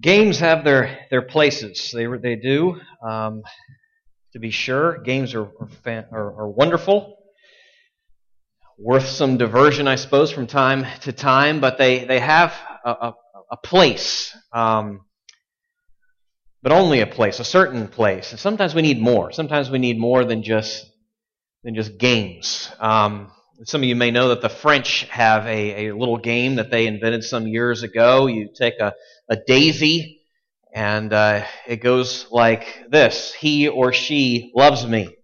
Games have their, their places. They, they do, um, to be sure. Games are, are, are, wonderful, worth some diversion, I suppose, from time to time, but they, they have a, a, a place, um, but only a place, a certain place. And sometimes we need more. Sometimes we need more than just, than just games. Um, some of you may know that the French have a, a little game that they invented some years ago. You take a, a daisy, and uh, it goes like this He or she loves me.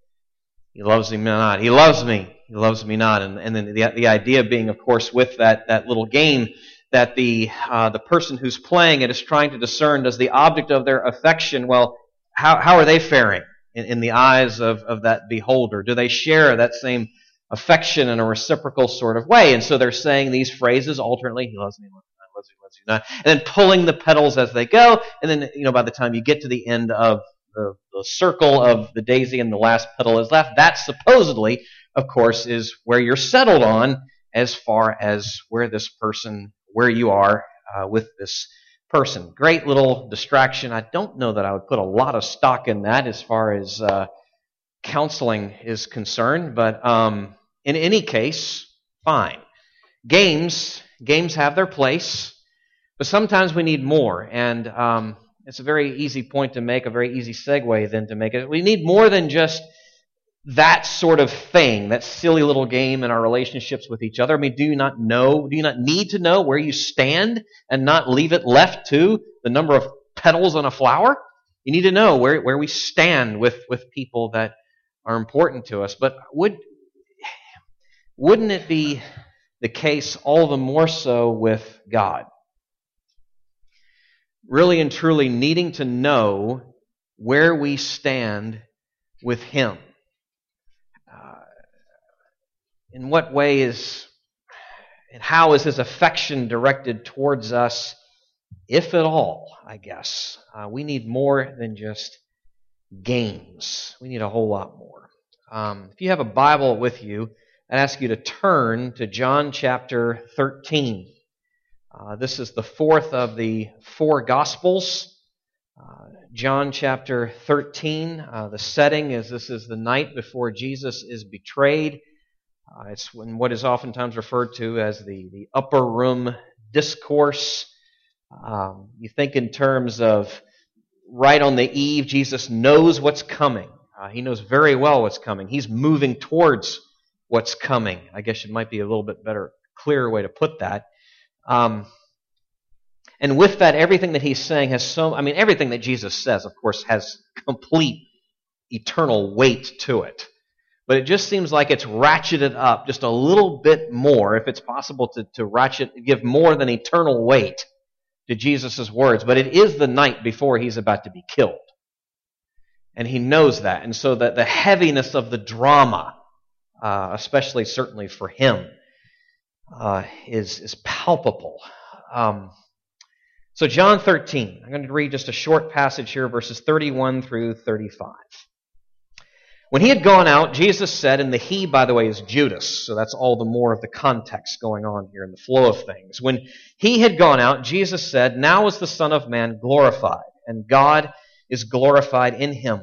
He loves me not. He loves me. He loves me not. And, and then the, the idea being, of course, with that, that little game, that the, uh, the person who's playing it is trying to discern does the object of their affection, well, how, how are they faring in, in the eyes of, of that beholder? Do they share that same affection in a reciprocal sort of way. And so they're saying these phrases alternately, he loves me, loves me, loves me, loves me not, and then pulling the petals as they go. And then, you know, by the time you get to the end of the, the circle of the daisy and the last petal is left, that supposedly, of course, is where you're settled on as far as where this person, where you are uh, with this person. Great little distraction. I don't know that I would put a lot of stock in that as far as uh, counseling is concerned, but um, in any case, fine. Games, games have their place, but sometimes we need more. And um, it's a very easy point to make, a very easy segue then to make it. We need more than just that sort of thing, that silly little game in our relationships with each other. I mean, do you not know, do you not need to know where you stand and not leave it left to the number of petals on a flower? You need to know where, where we stand with, with people that are important to us. But would, wouldn't it be the case all the more so with God? Really and truly needing to know where we stand with Him. Uh, in what way is and how is His affection directed towards us, if at all, I guess? Uh, we need more than just games. We need a whole lot more. Um, if you have a Bible with you, I'd ask you to turn to John chapter 13. Uh, this is the fourth of the four Gospels. Uh, John chapter 13. Uh, the setting is this is the night before Jesus is betrayed. Uh, it's when what is oftentimes referred to as the, the upper room discourse. Um, you think in terms of right on the eve, Jesus knows what's coming. Uh, he knows very well what's coming. He's moving towards what's coming. I guess it might be a little bit better, clearer way to put that. Um, and with that, everything that he's saying has so, I mean, everything that Jesus says, of course, has complete eternal weight to it. But it just seems like it's ratcheted up just a little bit more, if it's possible to, to ratchet, give more than eternal weight to Jesus' words. But it is the night before he's about to be killed. And he knows that. And so that the heaviness of the drama uh, especially certainly for him, uh, is, is palpable. Um, so, John 13, I'm going to read just a short passage here, verses 31 through 35. When he had gone out, Jesus said, and the he, by the way, is Judas, so that's all the more of the context going on here in the flow of things. When he had gone out, Jesus said, Now is the Son of Man glorified, and God is glorified in him.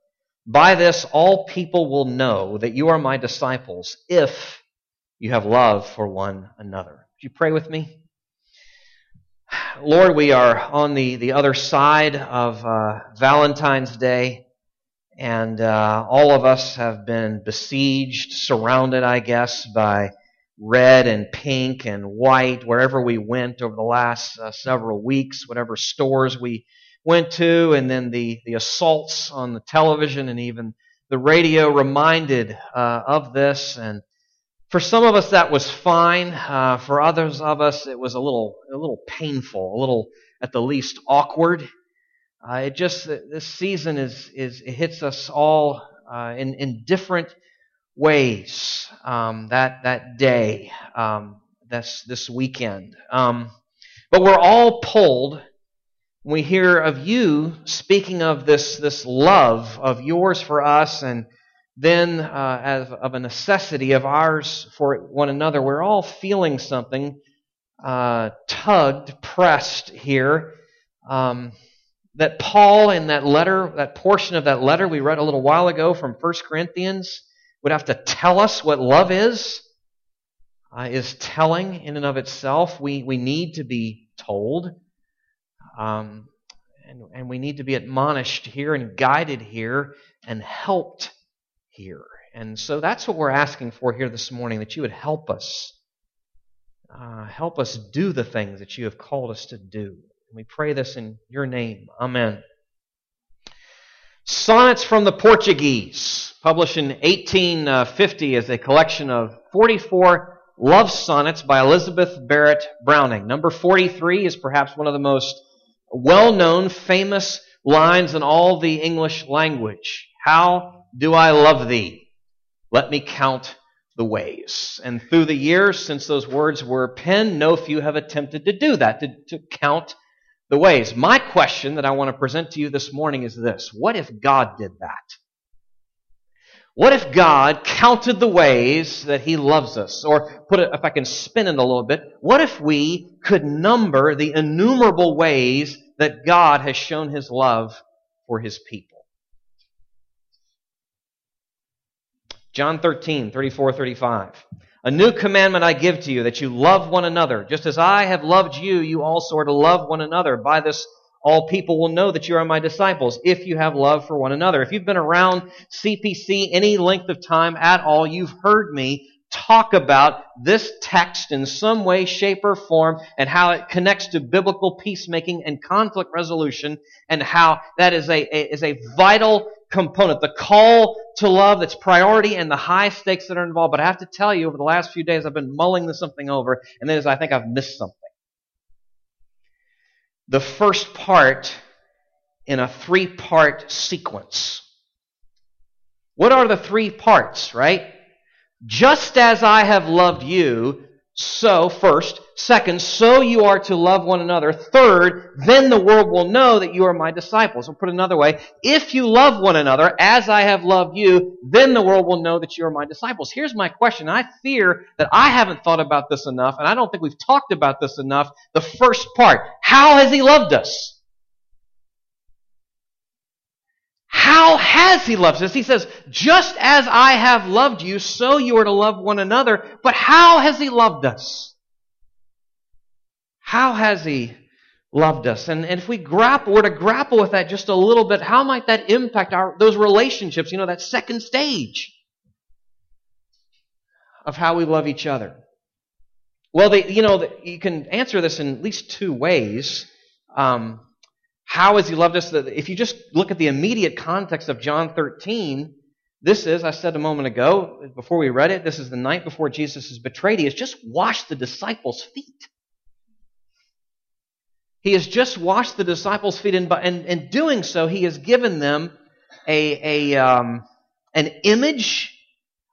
By this, all people will know that you are my disciples if you have love for one another. Would you pray with me? Lord, we are on the, the other side of uh, Valentine's Day, and uh, all of us have been besieged, surrounded, I guess, by red and pink and white wherever we went over the last uh, several weeks, whatever stores we went to, and then the, the assaults on the television and even the radio reminded uh, of this. And for some of us, that was fine. Uh, for others of us, it was a little, a little painful, a little, at the least, awkward. Uh, it just this season is is it hits us all uh, in in different ways. Um, that that day, um, this this weekend, um, but we're all pulled. We hear of you speaking of this this love of yours for us, and then uh, as of a necessity of ours for one another, we're all feeling something uh, tugged, pressed here. Um, that Paul, in that letter, that portion of that letter we read a little while ago from 1 Corinthians, would have to tell us what love is, uh, is telling in and of itself. We, we need to be told. Um, and, and we need to be admonished here and guided here and helped here. And so that's what we're asking for here this morning that you would help us. Uh, help us do the things that you have called us to do. And we pray this in your name. Amen. Sonnets from the Portuguese, published in 1850 as a collection of 44 love sonnets by Elizabeth Barrett Browning. Number 43 is perhaps one of the most well known, famous lines in all the English language. How do I love thee? Let me count the ways. And through the years since those words were penned, no few have attempted to do that, to, to count the ways. My question that I want to present to you this morning is this What if God did that? What if God counted the ways that He loves us? Or put it, if I can spin it a little bit, what if we could number the innumerable ways that God has shown His love for His people? John 13, 34, 35. A new commandment I give to you, that you love one another. Just as I have loved you, you also are to love one another. By this, all people will know that you are my disciples, if you have love for one another. If you've been around CPC any length of time at all, you've heard me talk about this text in some way, shape, or form and how it connects to biblical peacemaking and conflict resolution and how that is a, a is a vital component, the call to love that's priority and the high stakes that are involved. But I have to tell you, over the last few days, I've been mulling this something over, and is I think I've missed something. The first part in a three part sequence. What are the three parts, right? Just as I have loved you, so, first. Second, so you are to love one another. Third, then the world will know that you are my disciples. Or put it another way, if you love one another as I have loved you, then the world will know that you are my disciples. Here's my question. I fear that I haven't thought about this enough, and I don't think we've talked about this enough. The first part. How has he loved us? How has he loved us? He says, just as I have loved you, so you are to love one another. But how has he loved us? How has he loved us? And, and if we grapple, were to grapple with that just a little bit, how might that impact our, those relationships, you know, that second stage of how we love each other? Well, they, you know, you can answer this in at least two ways. Um, how has he loved us? If you just look at the immediate context of John 13, this is, I said a moment ago, before we read it, this is the night before Jesus is betrayed. He has just washed the disciples' feet. He has just washed the disciples' feet, and in doing so, he has given them a, a um, an image,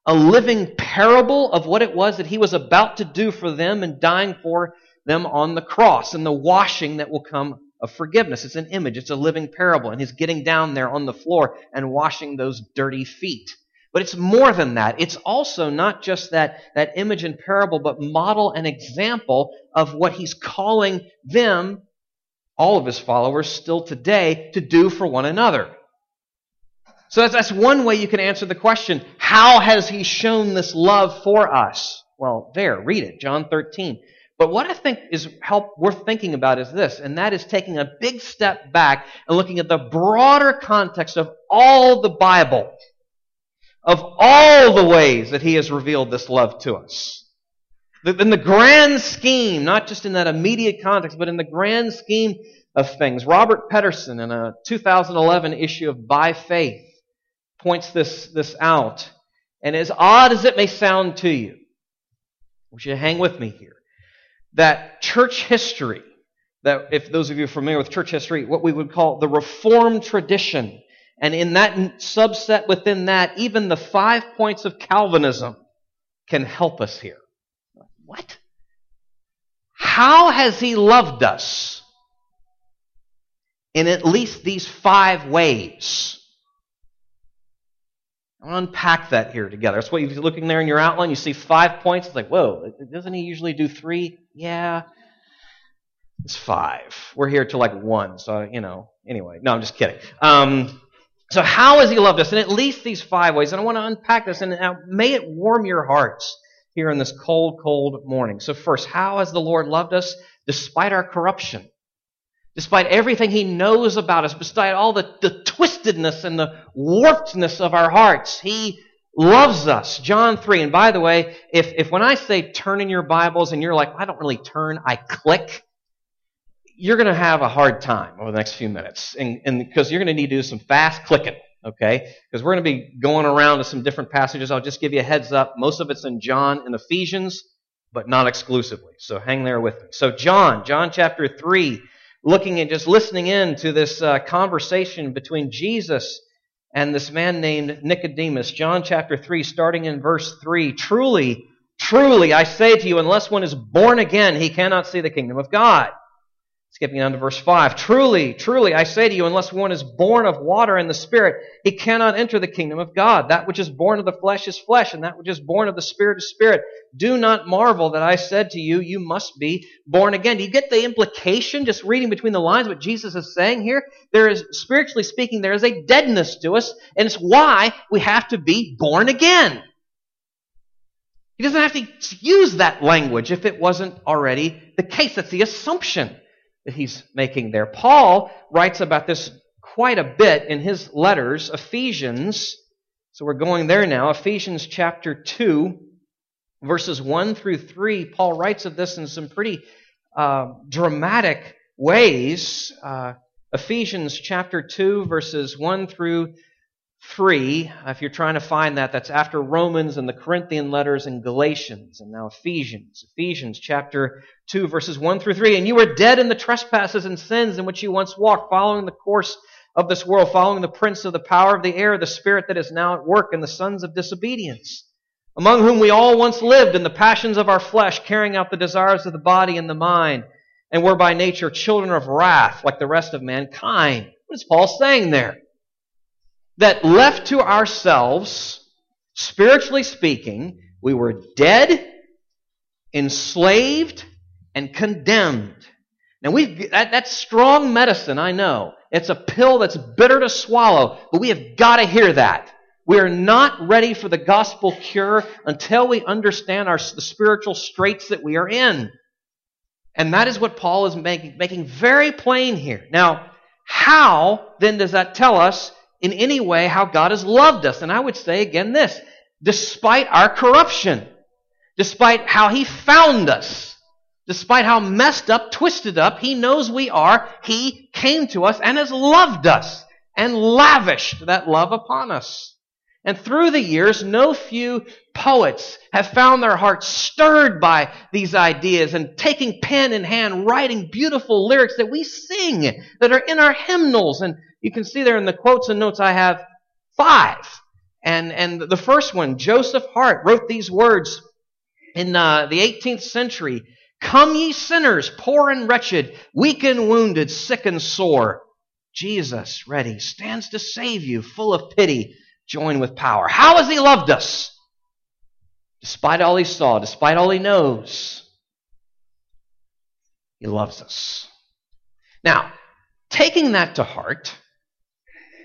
a living parable of what it was that he was about to do for them and dying for them on the cross, and the washing that will come of forgiveness. It's an image, it's a living parable. And he's getting down there on the floor and washing those dirty feet. But it's more than that. It's also not just that, that image and parable, but model and example of what he's calling them, all of his followers, still today, to do for one another. So that's, that's one way you can answer the question how has he shown this love for us? Well, there, read it, John 13. But what I think is help worth thinking about is this, and that is taking a big step back and looking at the broader context of all the Bible, of all the ways that He has revealed this love to us. In the grand scheme, not just in that immediate context, but in the grand scheme of things. Robert Pedersen, in a 2011 issue of By Faith, points this, this out. And as odd as it may sound to you, I want you to hang with me here that church history that, if those of you are familiar with church history, what we would call the Reformed tradition. And in that subset within that, even the five points of Calvinism can help us here. What? How has he loved us? In at least these five ways. I'll unpack that here together. That's what you're looking there in your outline. You see five points. It's like, whoa, doesn't he usually do three? Yeah. It's five. We're here to like one. So, you know, anyway. No, I'm just kidding. Um, so, how has he loved us? In at least these five ways. And I want to unpack this, and may it warm your hearts here in this cold, cold morning. So, first, how has the Lord loved us despite our corruption? Despite everything He knows about us, despite all the, the twistedness and the warpedness of our hearts, He loves us. John 3. And by the way, if, if when I say turn in your Bibles and you're like, I don't really turn, I click, you're going to have a hard time over the next few minutes. And because you're going to need to do some fast clicking okay? Because we're going to be going around to some different passages. I'll just give you a heads up. Most of it's in John and Ephesians, but not exclusively. So hang there with me. So, John, John chapter 3, looking and just listening in to this uh, conversation between Jesus and this man named Nicodemus. John chapter 3, starting in verse 3. Truly, truly, I say to you, unless one is born again, he cannot see the kingdom of God. Skipping down to verse 5. Truly, truly, I say to you, unless one is born of water and the Spirit, he cannot enter the kingdom of God. That which is born of the flesh is flesh, and that which is born of the Spirit is spirit. Do not marvel that I said to you, you must be born again. Do you get the implication, just reading between the lines, what Jesus is saying here? There is, spiritually speaking, there is a deadness to us, and it's why we have to be born again. He doesn't have to use that language if it wasn't already the case. That's the assumption that he's making there. Paul writes about this quite a bit in his letters, Ephesians. So we're going there now. Ephesians chapter 2, verses 1 through 3. Paul writes of this in some pretty uh, dramatic ways. Uh, Ephesians chapter 2, verses 1 through 3, if you're trying to find that, that's after Romans and the Corinthian letters and Galatians, and now Ephesians. Ephesians chapter 2, verses 1 through 3. And you were dead in the trespasses and sins in which you once walked, following the course of this world, following the prince of the power of the air, the spirit that is now at work in the sons of disobedience, among whom we all once lived in the passions of our flesh, carrying out the desires of the body and the mind, and were by nature children of wrath, like the rest of mankind. What is Paul saying there? That left to ourselves, spiritually speaking, we were dead, enslaved, and condemned. Now we that, that's strong medicine, I know. It's a pill that's bitter to swallow, but we have got to hear that. We are not ready for the gospel cure until we understand our, the spiritual straits that we are in. And that is what Paul is making, making very plain here. Now, how then does that tell us in any way how God has loved us. And I would say again this despite our corruption, despite how He found us, despite how messed up, twisted up He knows we are, He came to us and has loved us and lavished that love upon us. And through the years, no few poets have found their hearts stirred by these ideas and taking pen in hand, writing beautiful lyrics that we sing, that are in our hymnals and you can see there in the quotes and notes I have five. And, and the first one, Joseph Hart, wrote these words in uh, the 18th century Come, ye sinners, poor and wretched, weak and wounded, sick and sore. Jesus, ready, stands to save you, full of pity, join with power. How has he loved us? Despite all he saw, despite all he knows, he loves us. Now, taking that to heart,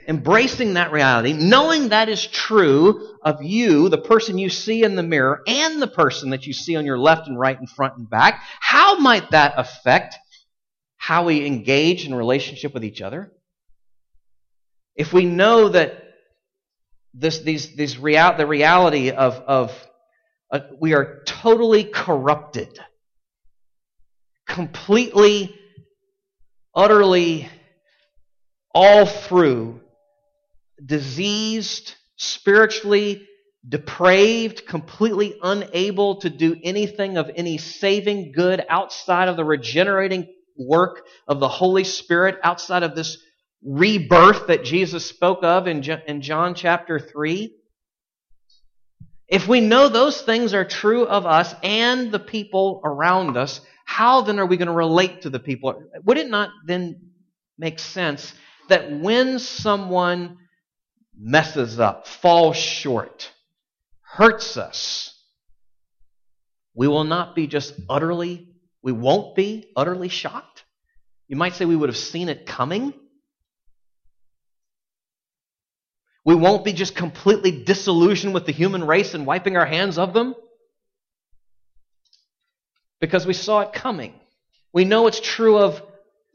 embracing that reality, knowing that is true of you, the person you see in the mirror, and the person that you see on your left and right and front and back, how might that affect how we engage in relationship with each other? If we know that this, these, these real, the reality of, of uh, we are totally corrupted, completely, utterly, all through diseased, spiritually depraved, completely unable to do anything of any saving good outside of the regenerating work of the Holy Spirit outside of this rebirth that Jesus spoke of in John chapter 3? If we know those things are true of us and the people around us, how then are we going to relate to the people? Would it not then make sense that when someone messes up, falls short, hurts us, we will not be just utterly, we won't be utterly shocked. You might say we would have seen it coming. We won't be just completely disillusioned with the human race and wiping our hands of them because we saw it coming. We know it's true of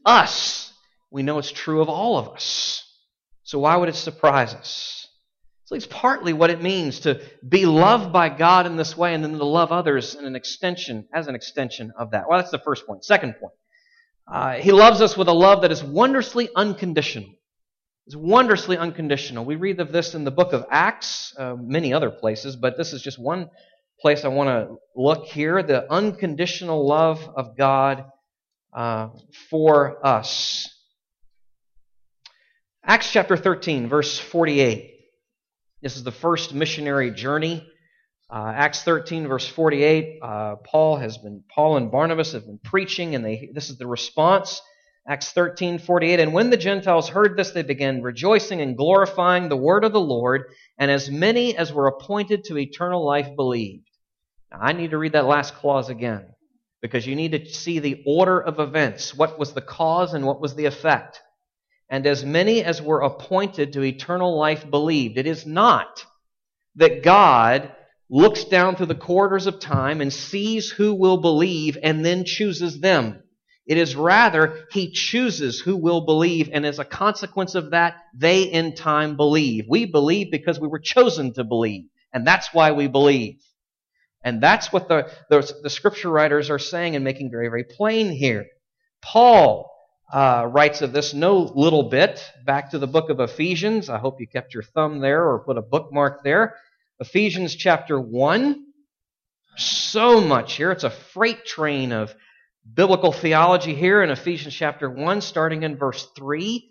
us. We know it's true of all of us. So why would it surprise us? So it's partly what it means to be loved by God in this way and then to love others in an extension, as an extension of that. Well, that's the first point. Second point. Uh, he loves us with a love that is wondrously unconditional. It's wondrously unconditional. We read of this in the book of Acts, uh, many other places, but this is just one place I want to look here the unconditional love of God uh, for us. Acts chapter 13, verse 48. This is the first missionary journey. Uh, Acts 13, verse 48. Uh, Paul has been, Paul and Barnabas have been preaching, and they, this is the response. Acts 13, 48. And when the Gentiles heard this, they began rejoicing and glorifying the word of the Lord, and as many as were appointed to eternal life believed. Now, I need to read that last clause again because you need to see the order of events. What was the cause and what was the effect? And as many as were appointed to eternal life believed. It is not that God looks down through the corridors of time and sees who will believe and then chooses them. It is rather, He chooses who will believe, and as a consequence of that, they in time believe. We believe because we were chosen to believe, and that's why we believe. And that's what the, the, the scripture writers are saying and making very, very plain here. Paul uh, writes of this no little bit. Back to the book of Ephesians. I hope you kept your thumb there or put a bookmark there. Ephesians chapter 1. So much here. It's a freight train of biblical theology here in Ephesians chapter 1, starting in verse 3.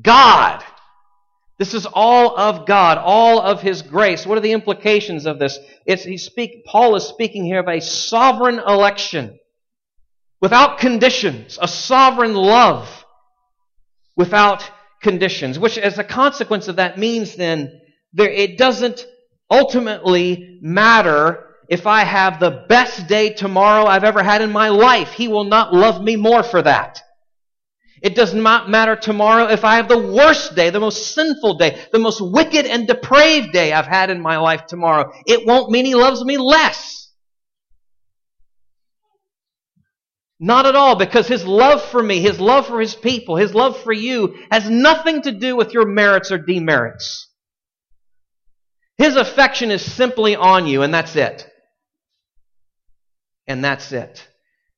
God. This is all of God, all of His grace. What are the implications of this? It's, he speak, Paul is speaking here of a sovereign election without conditions, a sovereign love without conditions, which as a consequence of that means then there, it doesn't ultimately matter if I have the best day tomorrow I've ever had in my life. He will not love me more for that. It does not matter tomorrow if I have the worst day, the most sinful day, the most wicked and depraved day I've had in my life tomorrow. It won't mean He loves me less. Not at all, because His love for me, His love for His people, His love for you has nothing to do with your merits or demerits. His affection is simply on you, and that's it. And that's it.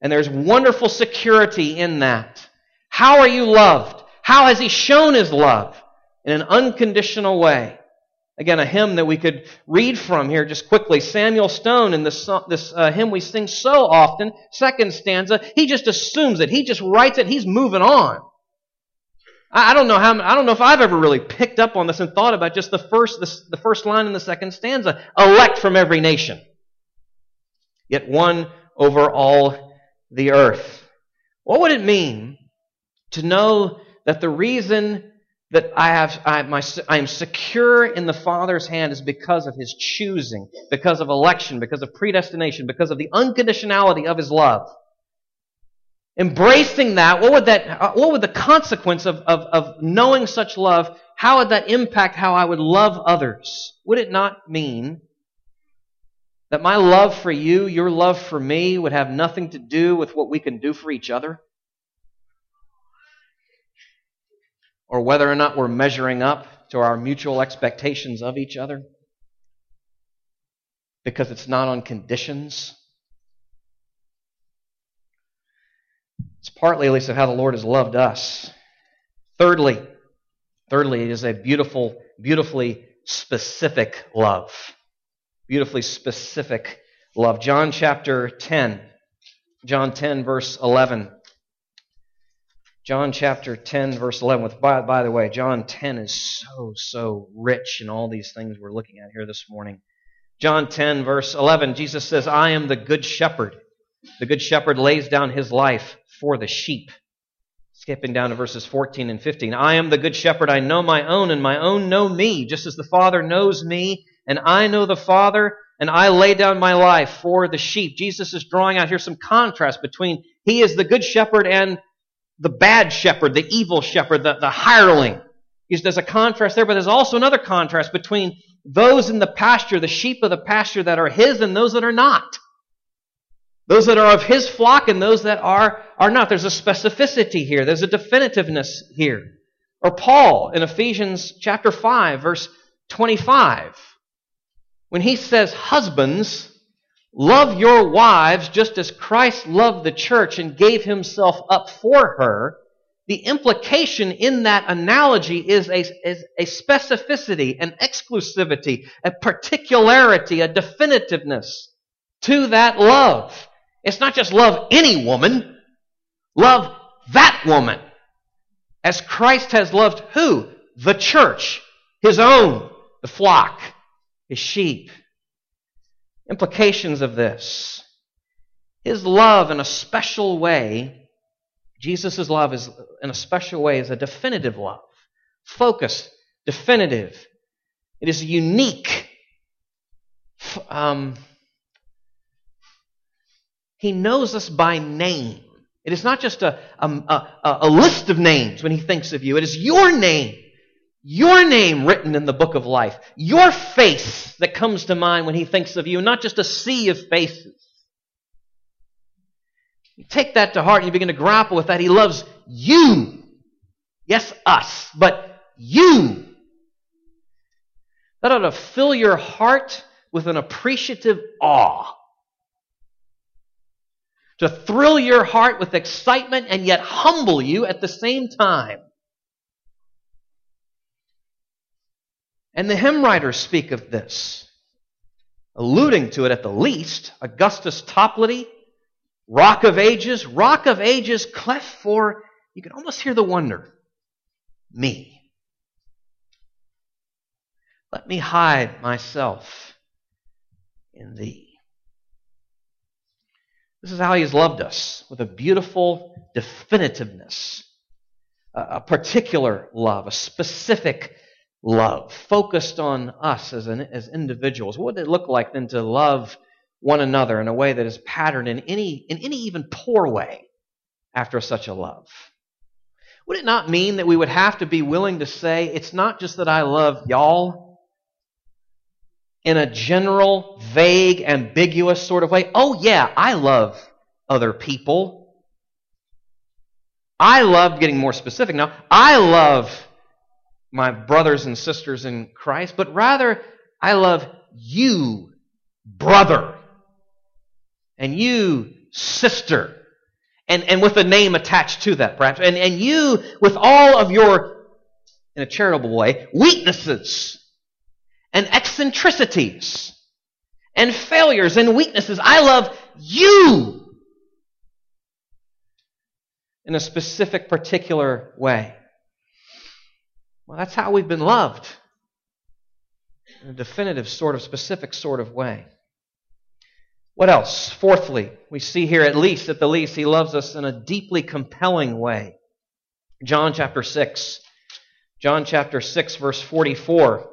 And there's wonderful security in that. How are you loved? How has He shown His love? In an unconditional way. Again, a hymn that we could read from here just quickly. Samuel Stone in this, this uh, hymn we sing so often, second stanza, he just assumes it. He just writes it. He's moving on. I, I don't know how. I don't know if I've ever really picked up on this and thought about just the first, the, the first line in the second stanza. Elect from every nation, yet one over all the earth. What would it mean to know that the reason that I have I, my, I am secure in the Father's hand is because of His choosing, because of election, because of predestination, because of the unconditionality of His love. Embracing that, what would that, uh, what would the consequence of, of, of knowing such love, how would that impact how I would love others? Would it not mean That my love for you, your love for me, would have nothing to do with what we can do for each other? Or whether or not we're measuring up to our mutual expectations of each other? Because it's not on conditions. It's partly, at least, of how the Lord has loved us. Thirdly, thirdly, it is a beautiful, beautifully specific love. Beautifully specific love. John chapter 10. John 10, verse 11. John chapter 10, verse 11. With, by, by the way, John 10 is so, so rich in all these things we're looking at here this morning. John 10, verse 11, Jesus says, I am the good shepherd. The good shepherd lays down his life for the sheep. Skipping down to verses 14 and 15. I am the good shepherd. I know my own, and my own know me, just as the Father knows me, and I know the Father, and I lay down my life for the sheep. Jesus is drawing out here some contrast between he is the good shepherd and the bad shepherd, the evil shepherd, the, the hireling. There's a contrast there, but there's also another contrast between those in the pasture, the sheep of the pasture that are his, and those that are not. Those that are of his flock and those that are, are not. There's a specificity here. There's a definitiveness here. Or Paul in Ephesians chapter 5, verse 25, when he says, Husbands, love your wives just as Christ loved the church and gave himself up for her. The implication in that analogy is a, is a specificity, an exclusivity, a particularity, a definitiveness to that love. It's not just love any woman, love that woman. As Christ has loved who? The church, his own, the flock, his sheep. Implications of this. His love in a special way, Jesus' love is in a special way is a definitive love. Focused, definitive. It is unique. Um, he knows us by name. It is not just a, a, a, a, list of names when He thinks of you. It is your name. Your name written in the book of life. Your face that comes to mind when He thinks of you, not just a sea of faces. You take that to heart and you begin to grapple with that. He loves you. Yes, us, but you. That ought to fill your heart with an appreciative awe to thrill your heart with excitement and yet humble you at the same time. And the hymn writers speak of this, alluding to it at the least. Augustus Toplady, Rock of Ages, Rock of Ages, cleft for, you can almost hear the wonder, me. Let me hide myself in thee. This is how He's loved us with a beautiful definitiveness, a particular love, a specific love, focused on us as, an, as individuals. What would it look like then to love one another in a way that is patterned in any, in any even poor way after such a love? Would it not mean that we would have to be willing to say, it's not just that I love y'all, in a general, vague, ambiguous sort of way. Oh, yeah, I love other people. I love getting more specific now. I love my brothers and sisters in Christ, but rather, I love you, brother, and you, sister, and, and with a name attached to that, perhaps, and, and you with all of your, in a charitable way, weaknesses and eccentricities and failures and weaknesses. I love you in a specific, particular way. Well, that's how we've been loved in a definitive, sort of specific sort of way. What else? Fourthly, we see here at least, at the least, he loves us in a deeply compelling way. John chapter 6. John chapter 6, verse 44.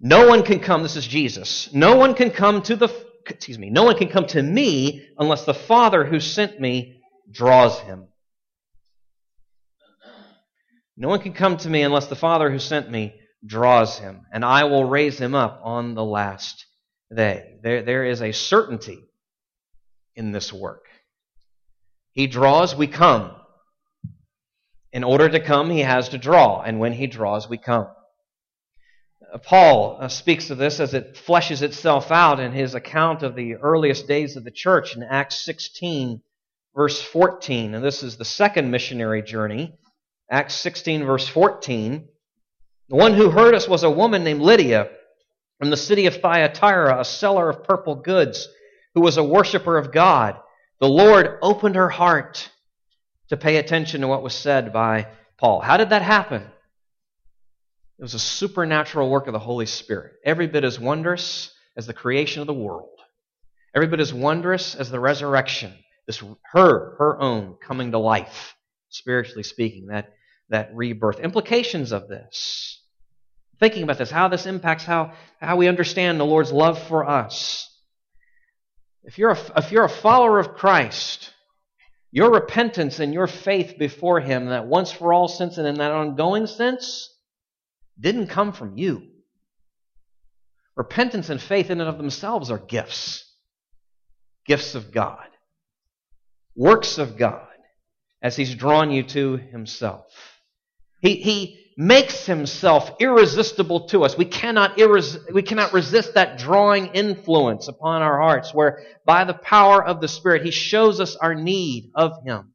No one can come, this is Jesus. No one can come to the, excuse me, no one can come to me unless the Father who sent me draws him. No one can come to me unless the Father who sent me draws him, and I will raise him up on the last day. There, there is a certainty in this work. He draws, we come. In order to come, he has to draw, and when he draws, we come. Uh, Paul uh, speaks of this as it fleshes itself out in his account of the earliest days of the church in Acts 16, verse 14. And this is the second missionary journey. Acts 16, verse 14. The one who heard us was a woman named Lydia from the city of Thyatira, a seller of purple goods, who was a worshiper of God. The Lord opened her heart to pay attention to what was said by Paul. How did that happen? It was a supernatural work of the Holy Spirit, every bit as wondrous as the creation of the world, every bit as wondrous as the resurrection, this her, her own coming to life, spiritually speaking, that, that rebirth. Implications of this thinking about this, how this impacts how, how we understand the Lord's love for us. If you're, a, if you're a follower of Christ, your repentance and your faith before Him, that once for all sense and in that ongoing sense, didn't come from you. Repentance and faith in and of themselves are gifts. Gifts of God. Works of God as He's drawn you to Himself. He, he, makes himself irresistible to us. We cannot, irres- we cannot resist that drawing influence upon our hearts, where by the power of the Spirit, he shows us our need of him.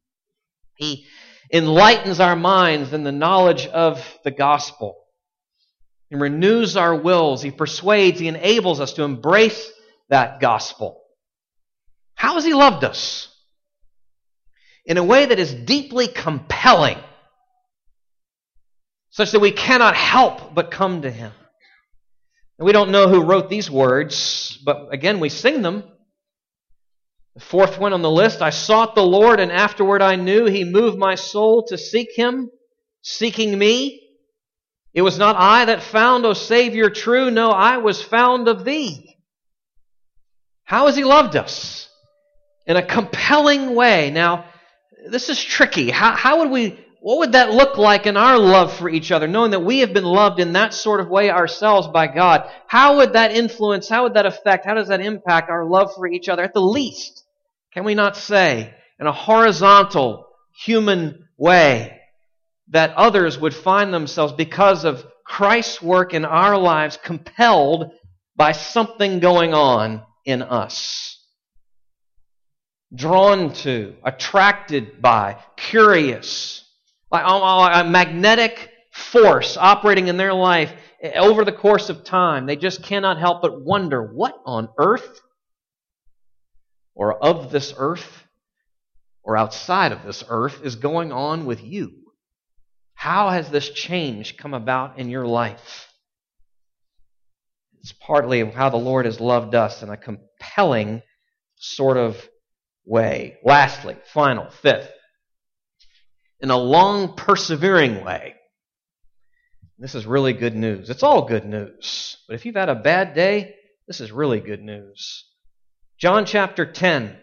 He enlightens our minds in the knowledge of the gospel. He renews our wills. He persuades, he enables us to embrace that gospel. How has he loved us? In a way that is deeply compelling such that we cannot help but come to him. And we don't know who wrote these words, but again, we sing them. The fourth one on the list I sought the Lord, and afterward I knew he moved my soul to seek him, seeking me. It was not I that found, O Savior, true. No, I was found of thee. How has he loved us? In a compelling way. Now, this is tricky. How, how would we what would that look like in our love for each other, knowing that we have been loved in that sort of way ourselves by God? How would that influence, how would that affect, how does that impact our love for each other? At the least, can we not say, in a horizontal, human way, that others would find themselves, because of Christ's work in our lives, compelled by something going on in us? Drawn to, attracted by, curious like a magnetic force operating in their life over the course of time. They just cannot help but wonder what on earth, or of this earth, or outside of this earth, is going on with you. How has this change come about in your life? It's partly how the Lord has loved us in a compelling sort of way. Lastly, final, fifth, in a long, persevering way. This is really good news. It's all good news. But if you've had a bad day, this is really good news. John chapter 10.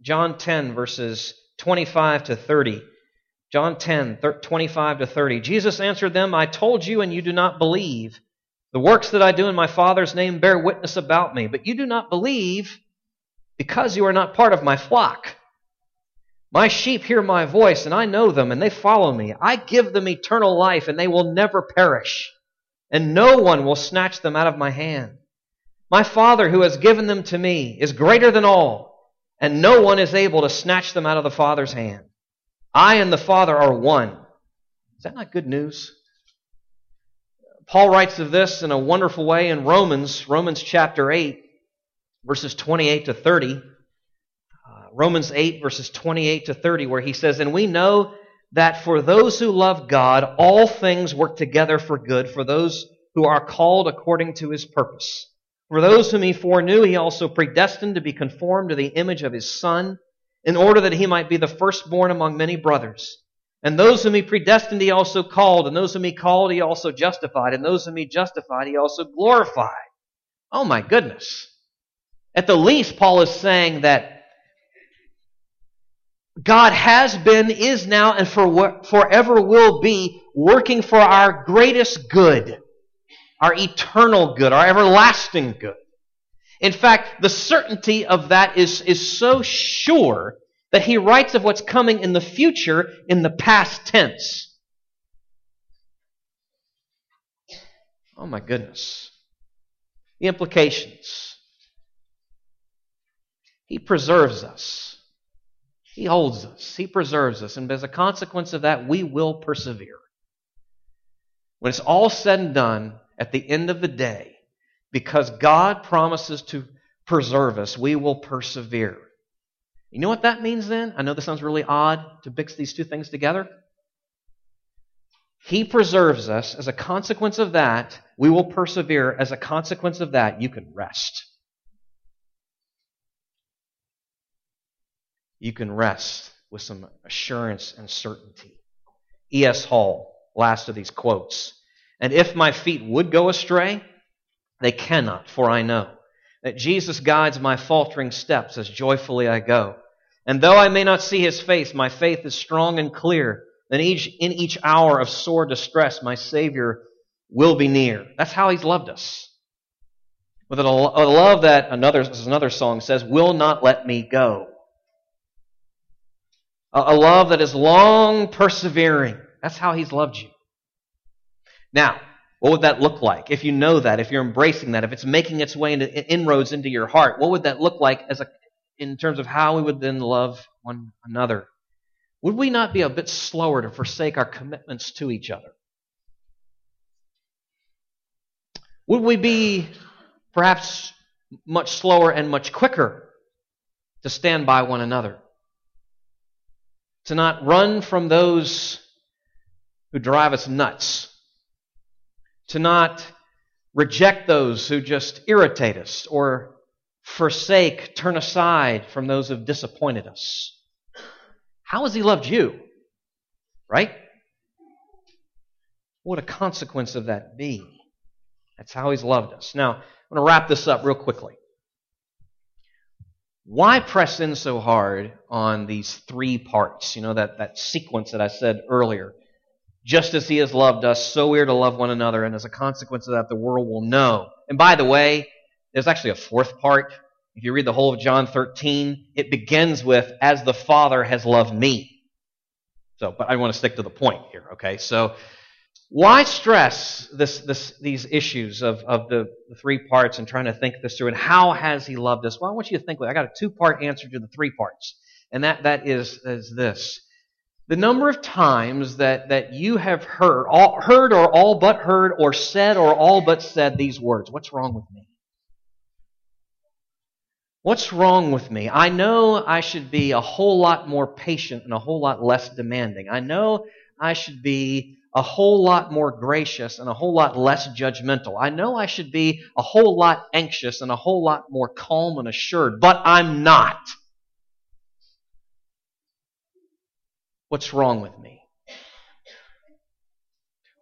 John 10, verses 25 to 30. John 10, 25 to 30. Jesus answered them, I told you, and you do not believe. The works that I do in my Father's name bear witness about me, but you do not believe because you are not part of my flock. My sheep hear my voice, and I know them, and they follow me. I give them eternal life, and they will never perish, and no one will snatch them out of my hand. My Father, who has given them to me, is greater than all, and no one is able to snatch them out of the Father's hand. I and the Father are one. Is that not good news? Paul writes of this in a wonderful way in Romans, Romans chapter 8, verses 28 to 30. Uh, Romans 8, verses 28 to 30, where he says, And we know that for those who love God, all things work together for good, for those who are called according to his purpose. For those whom he foreknew, he also predestined to be conformed to the image of his Son, in order that he might be the firstborn among many brothers. And those whom he predestined, he also called. And those whom he called, he also justified. And those whom he justified, he also glorified. Oh my goodness. At the least, Paul is saying that God has been, is now, and for forever will be working for our greatest good our eternal good, our everlasting good. In fact, the certainty of that is, is so sure that he writes of what's coming in the future in the past tense. Oh my goodness. The implications. He preserves us. He holds us. He preserves us. And as a consequence of that, we will persevere. When it's all said and done, at the end of the day, because God promises to preserve us, we will persevere. You know what that means then? I know this sounds really odd to mix these two things together. He preserves us. As a consequence of that, we will persevere. As a consequence of that, you can rest. You can rest with some assurance and certainty. E.S. Hall, last of these quotes. And if my feet would go astray, they cannot, for I know that Jesus guides my faltering steps as joyfully I go. And though I may not see his face, my faith is strong and clear. Then each, in each hour of sore distress, my Savior will be near. That's how he's loved us. With a, a love that another, another song says, will not let me go. A, love that is long persevering. That's how he's loved you. Now, what would that look like? If you know that, if you're embracing that, if it's making its way into inroads into your heart, what would that look like as a, in terms of how we would then love one another? Would we not be a bit slower to forsake our commitments to each other? Would we be perhaps much slower and much quicker to stand by one another? To not run from those who drive us nuts to not reject those who just irritate us or forsake, turn aside from those who have disappointed us. How has He loved you? Right? What a consequence of that be? That's how He's loved us. Now, I'm going to wrap this up real quickly. Why press in so hard on these three parts? You know, that, that sequence that I said earlier. Just as he has loved us, so we are to love one another, and as a consequence of that, the world will know. And by the way, there's actually a fourth part. If you read the whole of John 13, it begins with, as the Father has loved me. So, but I want to stick to the point here, okay? So, why stress this, this, these issues of, of the, three parts and trying to think this through? And how has he loved us? Well, I want you to think, I got a two part answer to the three parts. And that, that is, is this the number of times that, that you have heard, all, heard or all but heard, or said or all but said these words What's wrong with me? What's wrong with me? I know I should be a whole lot more patient and a whole lot less demanding. I know I should be a whole lot more gracious and a whole lot less judgmental. I know I should be a whole lot anxious and a whole lot more calm and assured, but I'm not. What's wrong with me?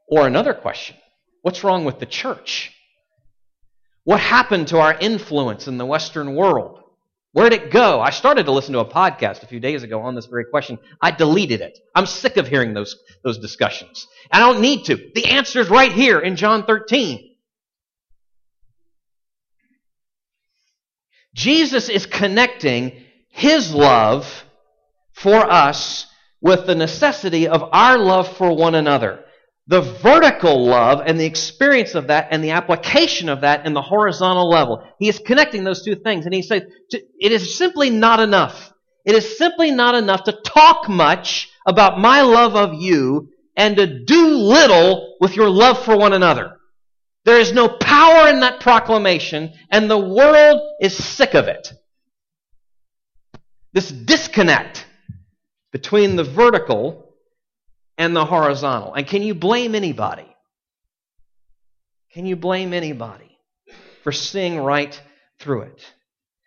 Or another question What's wrong with the church? What happened to our influence in the Western world? Where'd it go? I started to listen to a podcast a few days ago on this very question. I deleted it. I'm sick of hearing those, those discussions. I don't need to. The answer is right here in John 13. Jesus is connecting his love for us with the necessity of our love for one another. The vertical love and the experience of that and the application of that in the horizontal level. He is connecting those two things. And he says, it is simply not enough. It is simply not enough to talk much about my love of you and to do little with your love for one another. There is no power in that proclamation, and the world is sick of it. This disconnect between the vertical and the horizontal. And can you blame anybody? Can you blame anybody for seeing right through it?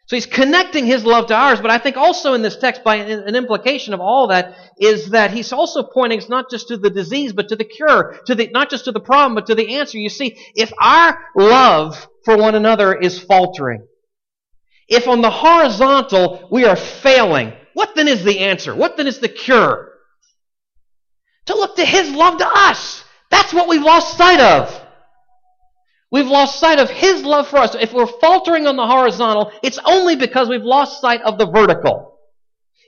So he's connecting his love to ours, but I think also in this text, by an implication of all that, is that he's also pointing not just to the disease, but to the cure, to the, not just to the problem, but to the answer. You see, if our love for one another is faltering, if on the horizontal we are failing, what then is the answer? What then is the cure? To look to His love to us. That's what we've lost sight of. We've lost sight of His love for us. If we're faltering on the horizontal, it's only because we've lost sight of the vertical.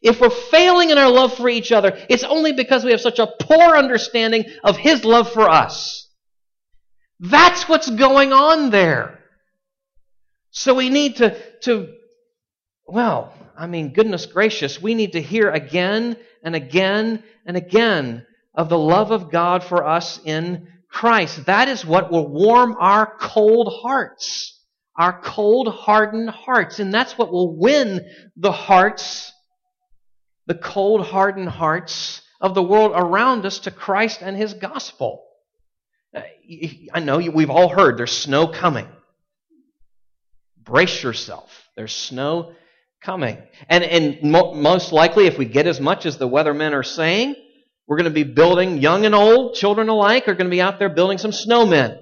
If we're failing in our love for each other, it's only because we have such a poor understanding of His love for us. That's what's going on there. So we need to, to, well, I mean, goodness gracious, we need to hear again and again and again of the love of God for us in Christ. That is what will warm our cold hearts, our cold, hardened hearts. And that's what will win the hearts, the cold, hardened hearts of the world around us to Christ and His gospel. I know we've all heard there's snow coming. Brace yourself. There's snow coming. And, and mo- most likely, if we get as much as the weathermen are saying, we're going to be building, young and old, children alike, are going to be out there building some snowmen.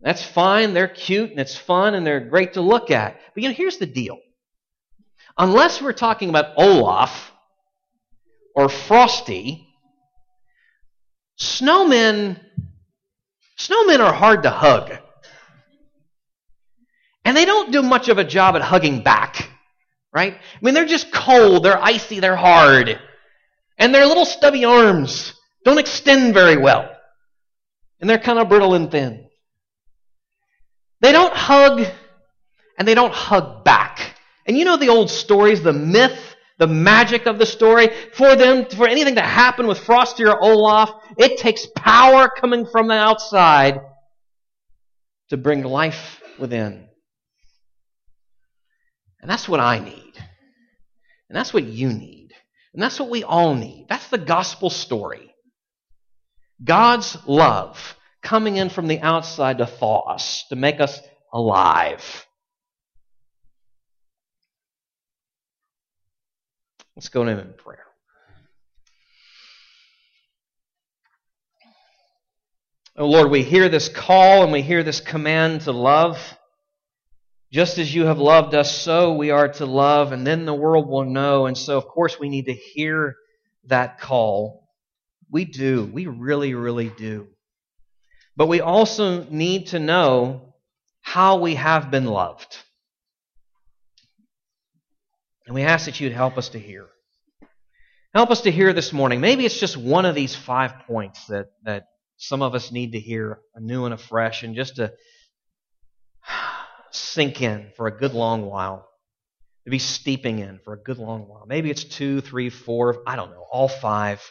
That's fine. They're cute and it's fun and they're great to look at. But you know, here's the deal. Unless we're talking about Olaf or Frosty, snowmen, snowmen are hard to hug. And they don't do much of a job at hugging back, right? I mean, they're just cold, they're icy, they're hard. And their little stubby arms don't extend very well. And they're kind of brittle and thin. They don't hug and they don't hug back. And you know the old stories, the myth, the magic of the story? For them, for anything to happen with Frosty or Olaf, it takes power coming from the outside to bring life within. And that's what I need. And that's what you need. And that's what we all need. That's the gospel story. God's love coming in from the outside to thaw us, to make us alive. Let's go to him in prayer. Oh Lord, we hear this call and we hear this command to love. Just as you have loved us, so we are to love, and then the world will know. And so, of course, we need to hear that call. We do. We really, really do. But we also need to know how we have been loved. And we ask that you'd help us to hear. Help us to hear this morning. Maybe it's just one of these five points that, that some of us need to hear anew and afresh, and just to sink in for a good long while, to be steeping in for a good long while. Maybe it's two, three, four, I don't know, all five.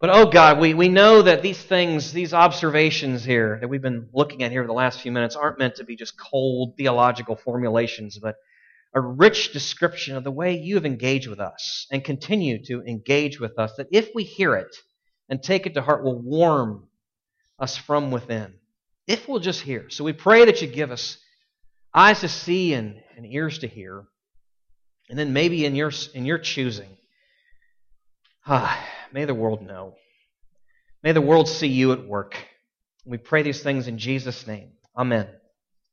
But oh God, we, we know that these things, these observations here that we've been looking at here for the last few minutes aren't meant to be just cold theological formulations, but a rich description of the way you have engaged with us and continue to engage with us, that if we hear it and take it to heart, will warm us from within. If we'll just hear. So we pray that you give us eyes to see and, and ears to hear. And then maybe in your, in your choosing, ah, may the world know. May the world see you at work. We pray these things in Jesus' name. Amen.